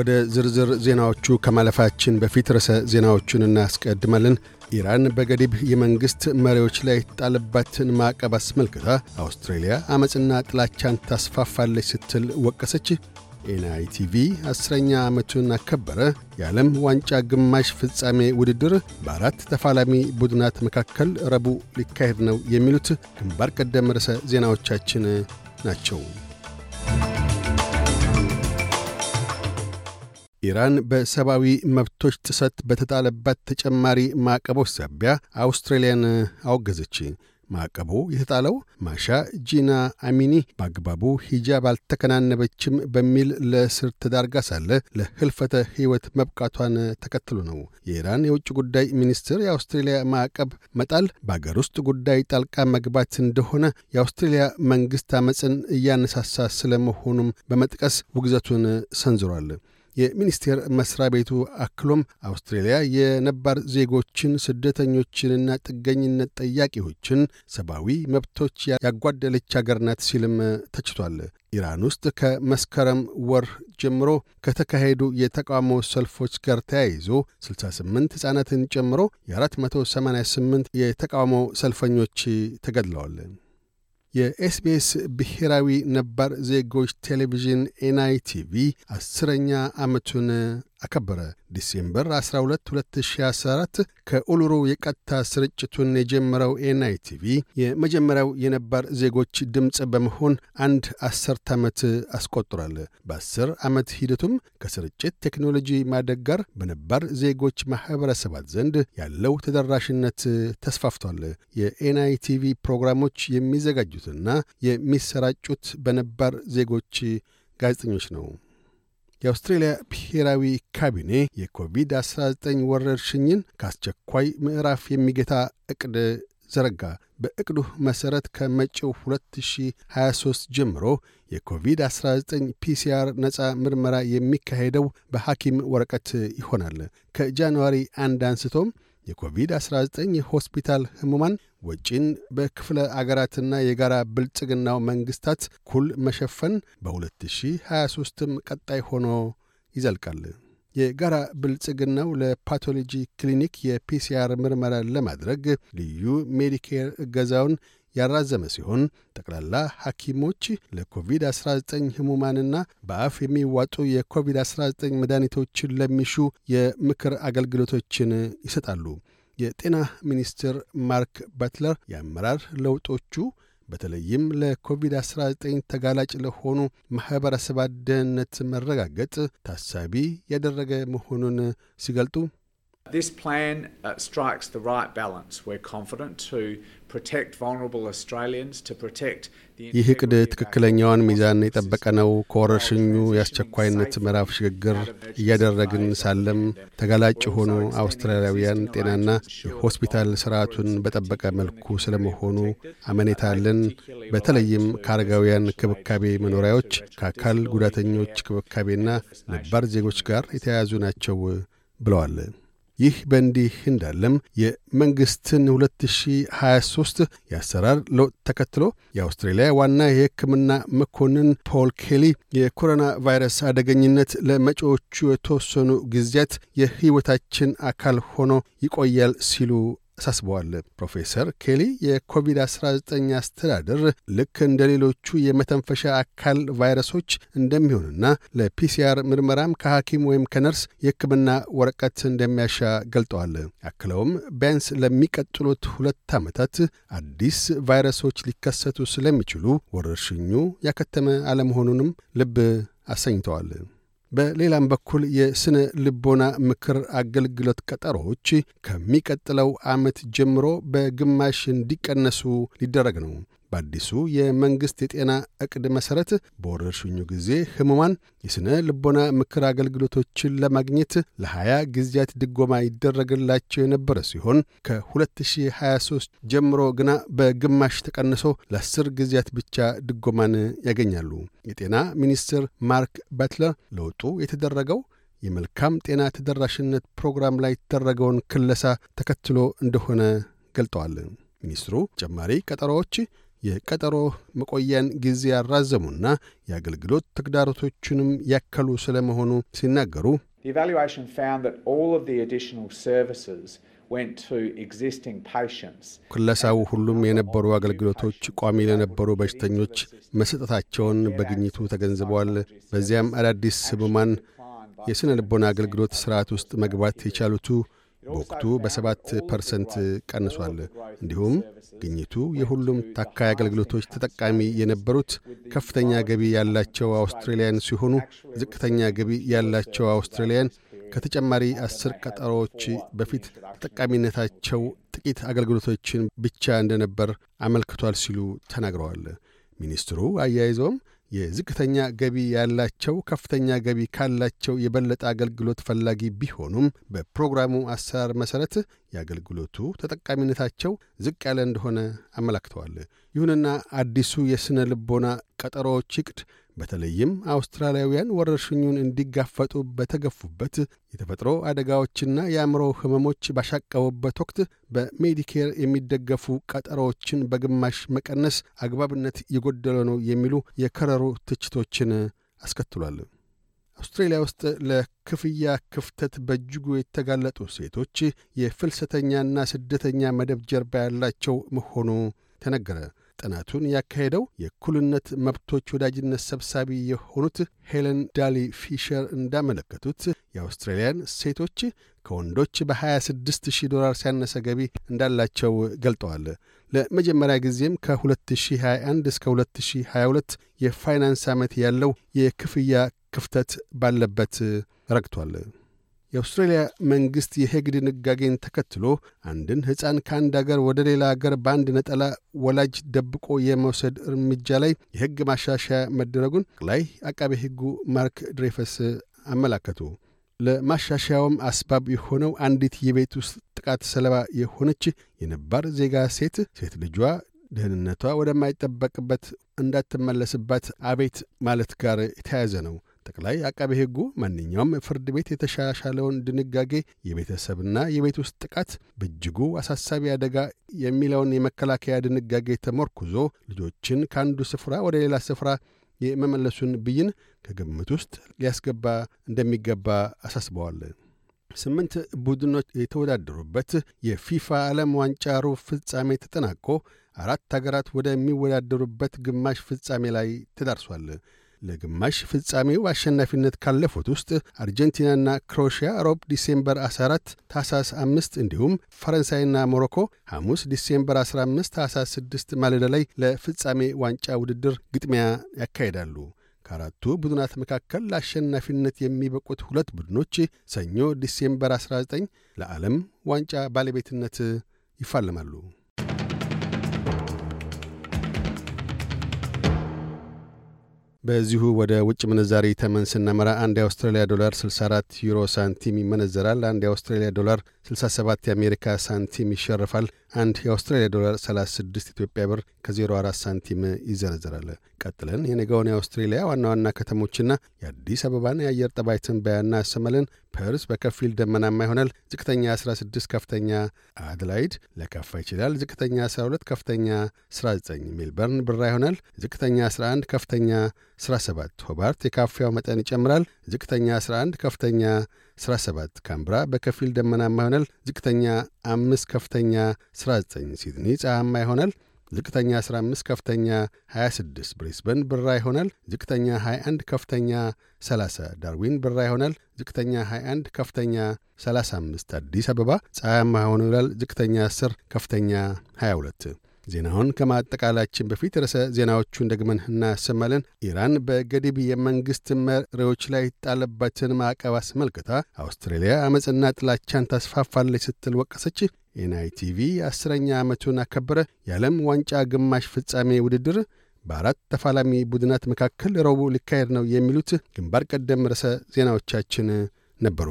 ወደ ዝርዝር ዜናዎቹ ከማለፋችን በፊት ርዕሰ ዜናዎቹን እናስቀድማለን። ኢራን በገዲብ የመንግሥት መሪዎች ላይ ጣለባትን ማዕቀብ አስመልክታ አውስትሬልያ ዓመፅና ጥላቻን ታስፋፋለች ስትል ወቀሰች። ኤንአይቲቪ አስረኛ ዓመቱን አከበረ። የዓለም ዋንጫ ግማሽ ፍጻሜ ውድድር በአራት ተፋላሚ ቡድናት መካከል ረቡዕ ሊካሄድ ነው። የሚሉት ግንባር ቀደም ርዕሰ ዜናዎቻችን ናቸው። ኢራን በሰብአዊ መብቶች ጥሰት በተጣለባት ተጨማሪ ማዕቀቦች ሳቢያ አውስትራሊያን አወገዘች። ማዕቀቡ የተጣለው ማሻ ጂና አሚኒ በአግባቡ ሂጃብ አልተከናነበችም በሚል ለእስር ተዳርጋ ሳለ ለህልፈተ ሕይወት መብቃቷን ተከትሎ ነው። የኢራን የውጭ ጉዳይ ሚኒስትር የአውስትሬልያ ማዕቀብ መጣል በአገር ውስጥ ጉዳይ ጣልቃ መግባት እንደሆነ የአውስትሬልያ መንግሥት ዓመፅን እያነሳሳ ስለመሆኑም በመጥቀስ ውግዘቱን ሰንዝሯል። የሚኒስቴር መስሪያ ቤቱ አክሎም አውስትሬልያ የነባር ዜጎችን ስደተኞችንና ጥገኝነት ጠያቂዎችን ሰብአዊ መብቶች ያጓደለች አገር ናት ሲልም ተችቷል። ኢራን ውስጥ ከመስከረም ወር ጀምሮ ከተካሄዱ የተቃውሞ ሰልፎች ጋር ተያይዞ 68 ሕፃናትን ጨምሮ የ488 የተቃውሞ ሰልፈኞች ተገድለዋል። የኤስቢኤስ ብሔራዊ ነባር ዜጎች ቴሌቪዥን ኤንአይቲቪ አስረኛ ዓመቱን አከበረ። December 12 2014 ከኡሉሩ የቀጥታ ስርጭቱን የጀመረው ኤንአይቲቪ የመጀመሪያው የነባር ዜጎች ድምፅ በመሆን አንድ አስርት ዓመት አስቆጥሯል። በአስር ዓመት ሂደቱም ከስርጭት ቴክኖሎጂ ማደግ ጋር በነባር ዜጎች ማኅበረሰባት ዘንድ ያለው ተደራሽነት ተስፋፍቷል። የኤንአይቲቪ ፕሮግራሞች የሚዘጋጁትና የሚሰራጩት በነባር ዜጎች ጋዜጠኞች ነው። የአውስትሬልያ ብሔራዊ ካቢኔ የኮቪድ-19 ወረርሽኝን ከአስቸኳይ ምዕራፍ የሚገታ ዕቅድ ዘረጋ። በዕቅዱ መሠረት ከመጪው 2023 ጀምሮ የኮቪድ-19 PCR ነፃ ምርመራ የሚካሄደው በሐኪም ወረቀት ይሆናል። ከ January አንድ አንስቶም የኮቪድ-19 የሆስፒታል ህሙማን ወጪን በክፍለ አገራትና የጋራ ብልጽግናው መንግሥታት ኩል መሸፈን በ2023ም ቀጣይ ሆኖ ይዘልቃል። የጋራ ብልጽግናው ለ pathology ክሊኒክ የ PCR ምርመራ ለማድረግ ልዩ ሜዲኬር እገዛውን ያራዘመ ሲሆን ጠቅላላ ሐኪሞች ለኮቪድ-19 ህሙማንና በአፍ የሚዋጡ የኮቪድ-19 መድኃኒቶችን ለሚሹ የምክር አገልግሎቶችን ይሰጣሉ። የጤና ሚኒስትር ማርክ ባትለር የአመራር ለውጦቹ በተለይም ለኮቪድ-19 ተጋላጭ ለሆኑ ማኅበረሰባት ደህንነት መረጋገጥ ታሳቢ ያደረገ መሆኑን ሲገልጡ This plan uh, strikes the right balance. We're confident to protect vulnerable Australians, to protect ይህ ዕቅድ ትክክለኛውን ሚዛን የጠበቀ ነው። ከወረርሽኙ የአስቸኳይነት ምዕራፍ ሽግግር እያደረግን ሳለም ተጋላጭ የሆኑ አውስትራሊያውያን ጤናና የሆስፒታል ስርዓቱን በጠበቀ መልኩ ስለመሆኑ አመኔታ አለን። በተለይም ከአረጋውያን ክብካቤ መኖሪያዎች፣ ከአካል ጉዳተኞች ክብካቤና ነባር ዜጎች ጋር የተያያዙ ናቸው ብለዋል። ይህ በእንዲህ እንዳለም የመንግሥትን 2023 የአሰራር ለውጥ ተከትሎ የአውስትሬልያ ዋና የሕክምና መኮንን ፖል ኬሊ የኮሮና ቫይረስ አደገኝነት ለመጪዎቹ የተወሰኑ ጊዜያት የሕይወታችን አካል ሆኖ ይቆያል ሲሉ አሳስበዋል። ፕሮፌሰር ኬሊ የኮቪድ-19 አስተዳደር ልክ እንደ ሌሎቹ የመተንፈሻ አካል ቫይረሶች እንደሚሆንና ለፒሲአር ምርመራም ከሐኪም ወይም ከነርስ የሕክምና ወረቀት እንደሚያሻ ገልጠዋል። አክለውም ቢያንስ ለሚቀጥሉት ሁለት ዓመታት አዲስ ቫይረሶች ሊከሰቱ ስለሚችሉ ወረርሽኙ ያከተመ አለመሆኑንም ልብ አሰኝተዋል። በሌላም በኩል የስነ ልቦና ምክር አገልግሎት ቀጠሮዎች ከሚቀጥለው ዓመት ጀምሮ በግማሽ እንዲቀነሱ ሊደረግ ነው። በአዲሱ የመንግሥት የጤና ዕቅድ መሠረት በወረርሽኙ ጊዜ ህሙማን የሥነ ልቦና ምክር አገልግሎቶችን ለማግኘት ለ20 ጊዜያት ድጎማ ይደረግላቸው የነበረ ሲሆን ከ2023 ጀምሮ ግና በግማሽ ተቀንሶ ለ10 ጊዜያት ብቻ ድጎማን ያገኛሉ። የጤና ሚኒስትር ማርክ ባትለር ለውጡ የተደረገው የመልካም ጤና ተደራሽነት ፕሮግራም ላይ የተደረገውን ክለሳ ተከትሎ እንደሆነ ገልጠዋል። ሚኒስትሩ ተጨማሪ ቀጠሮዎች የቀጠሮ መቆያን ጊዜ ያራዘሙና የአገልግሎት ተግዳሮቶችንም ያከሉ ስለ መሆኑ ሲናገሩ. ክለሳው ሁሉም የነበሩ አገልግሎቶች ቋሚ ለነበሩ በሽተኞች መሰጠታቸውን በግኝቱ ተገንዝበዋል። በዚያም አዳዲስ ህሙማን የሥነ ልቦና አገልግሎት ሥርዓት ውስጥ መግባት የቻሉቱ በወቅቱ በሰባት percent ቀንሷል። እንዲሁም ግኝቱ የሁሉም ታካይ አገልግሎቶች ተጠቃሚ የነበሩት ከፍተኛ ገቢ ያላቸው አውስትራሊያን ሲሆኑ ዝቅተኛ ገቢ ያላቸው አውስትራሊያን ከተጨማሪ አስር ቀጠሮዎች በፊት ተጠቃሚነታቸው ጥቂት አገልግሎቶችን ብቻ እንደነበር አመልክቷል ሲሉ ተናግረዋል። ሚኒስትሩ አያይዘውም የዝቅተኛ ገቢ ያላቸው ከፍተኛ ገቢ ካላቸው የበለጠ አገልግሎት ፈላጊ ቢሆኑም በፕሮግራሙ አሰራር መሠረት የአገልግሎቱ ተጠቃሚነታቸው ዝቅ ያለ እንደሆነ አመላክተዋል። ይሁንና አዲሱ የሥነ ልቦና ቀጠሮዎች ይቅድ በተለይም አውስትራሊያውያን ወረርሽኙን እንዲጋፈጡ በተገፉበት የተፈጥሮ አደጋዎችና የአእምሮ ሕመሞች ባሻቀቡበት ወቅት በሜዲኬር የሚደገፉ ቀጠሮዎችን በግማሽ መቀነስ አግባብነት የጎደለ ነው የሚሉ የከረሩ ትችቶችን አስከትሏል። አውስትሬልያ ውስጥ ለክፍያ ክፍተት በእጅጉ የተጋለጡ ሴቶች የፍልሰተኛና ስደተኛ መደብ ጀርባ ያላቸው መሆኑ ተነገረ። ጥናቱን ያካሄደው የእኩልነት መብቶች ወዳጅነት ሰብሳቢ የሆኑት ሄለን ዳሊ ፊሸር እንዳመለከቱት የአውስትራሊያን ሴቶች ከወንዶች በ26 ሺህ ዶላር ሲያነሰ ገቢ እንዳላቸው ገልጠዋል። ለመጀመሪያ ጊዜም ከ2021 እስከ 2022 የፋይናንስ ዓመት ያለው የክፍያ ክፍተት ባለበት ረግቷል። የአውስትሬልያ መንግሥት የሄግ ድንጋጌን ተከትሎ አንድን ሕፃን ከአንድ አገር ወደ ሌላ አገር በአንድ ነጠላ ወላጅ ደብቆ የመውሰድ እርምጃ ላይ የሕግ ማሻሻያ መደረጉን ጠቅላይ አቃቤ ሕጉ ማርክ ድሬፈስ አመላከቱ። ለማሻሻያውም አስባብ የሆነው አንዲት የቤት ውስጥ ጥቃት ሰለባ የሆነች የነባር ዜጋ ሴት ሴት ልጇ ደህንነቷ ወደማይጠበቅበት እንዳትመለስባት አቤት ማለት ጋር የተያያዘ ነው። ጠቅላይ አቃቤ ሕጉ ማንኛውም ፍርድ ቤት የተሻሻለውን ድንጋጌ የቤተሰብና የቤት ውስጥ ጥቃት በእጅጉ አሳሳቢ አደጋ የሚለውን የመከላከያ ድንጋጌ ተመርኩዞ ልጆችን ከአንዱ ስፍራ ወደ ሌላ ስፍራ የመመለሱን ብይን ከግምት ውስጥ ሊያስገባ እንደሚገባ አሳስበዋል። ስምንት ቡድኖች የተወዳደሩበት የፊፋ ዓለም ዋንጫ ሩብ ፍጻሜ ተጠናቆ አራት አገራት ወደሚወዳደሩበት ግማሽ ፍጻሜ ላይ ተዳርሷል። ለግማሽ ፍጻሜው አሸናፊነት ካለፉት ውስጥ አርጀንቲናና ክሮሽያ ሮብ December 14 ታህሳስ 5 እንዲሁም ፈረንሳይና ሞሮኮ ሐሙስ December 15 ታህሳስ 6 ማለዳ ላይ ለፍጻሜ ዋንጫ ውድድር ግጥሚያ ያካሂዳሉ። ከአራቱ ቡድናት መካከል ለአሸናፊነት የሚበቁት ሁለት ቡድኖች ሰኞ December 19 ለዓለም ዋንጫ ባለቤትነት ይፋለማሉ። በዚሁ ወደ ውጭ ምንዛሪ ተመን ስናመራ አንድ የአውስትራሊያ ዶላር 64 ዩሮ ሳንቲም ይመነዘራል። አንድ የአውስትራሊያ ዶላር 67 የአሜሪካ ሳንቲም ይሸርፋል። አንድ የአውስትራሊያ ዶላር 36 ኢትዮጵያ ብር ከ04 ሳንቲም ይዘረዘራል። ቀጥለን የነገውን የአውስትሬሊያ ዋና ዋና ከተሞችና የአዲስ አበባን የአየር ጠባይ ትንበያ እናሰማለን። ፐርስ በከፊል ደመናማ ይሆናል። ዝቅተኛ 16፣ ከፍተኛ አድላይድ ሊያካፋ ይችላል። ዝቅተኛ 12፣ ከፍተኛ 19። ሜልበርን ብራ ይሆናል። ዝቅተኛ 11፣ ከፍተኛ 17። ሆባርት የካፊያው መጠን ይጨምራል። ዝቅተኛ 11፣ ከፍተኛ 17። ካምብራ በከፊል ደመናማ ይሆናል። ዝቅተኛ 5፣ ከፍተኛ 19። ሲድኒ ፀሐያማ ይሆናል። ዝቅተኛ 15 ከፍተኛ 26። ብሪስበን ብራ ይሆናል። ዝቅተኛ 21 ከፍተኛ 30። ዳርዊን ብራ ይሆናል። ዝቅተኛ 21 ከፍተኛ 35። አዲስ አበባ ፀሐያማ ሆኖ ይውላል። ዝቅተኛ 10 ከፍተኛ 22። ዜናውን ከማጠቃላችን በፊት ርዕሰ ዜናዎቹን ደግመን እናሰማለን። ኢራን በገዲብ የመንግሥት መሪዎች ላይ ጣለባትን ማዕቀብ አስመልክታ አውስትራሊያ አመፅና ጥላቻን ታስፋፋለች ስትል ወቀሰች። ኤንአይቲቪ አስረኛ ዓመቱን አከበረ። የዓለም ዋንጫ ግማሽ ፍጻሜ ውድድር በአራት ተፋላሚ ቡድናት መካከል ረቡዕ ሊካሄድ ነው። የሚሉት ግንባር ቀደም ርዕሰ ዜናዎቻችን ነበሩ።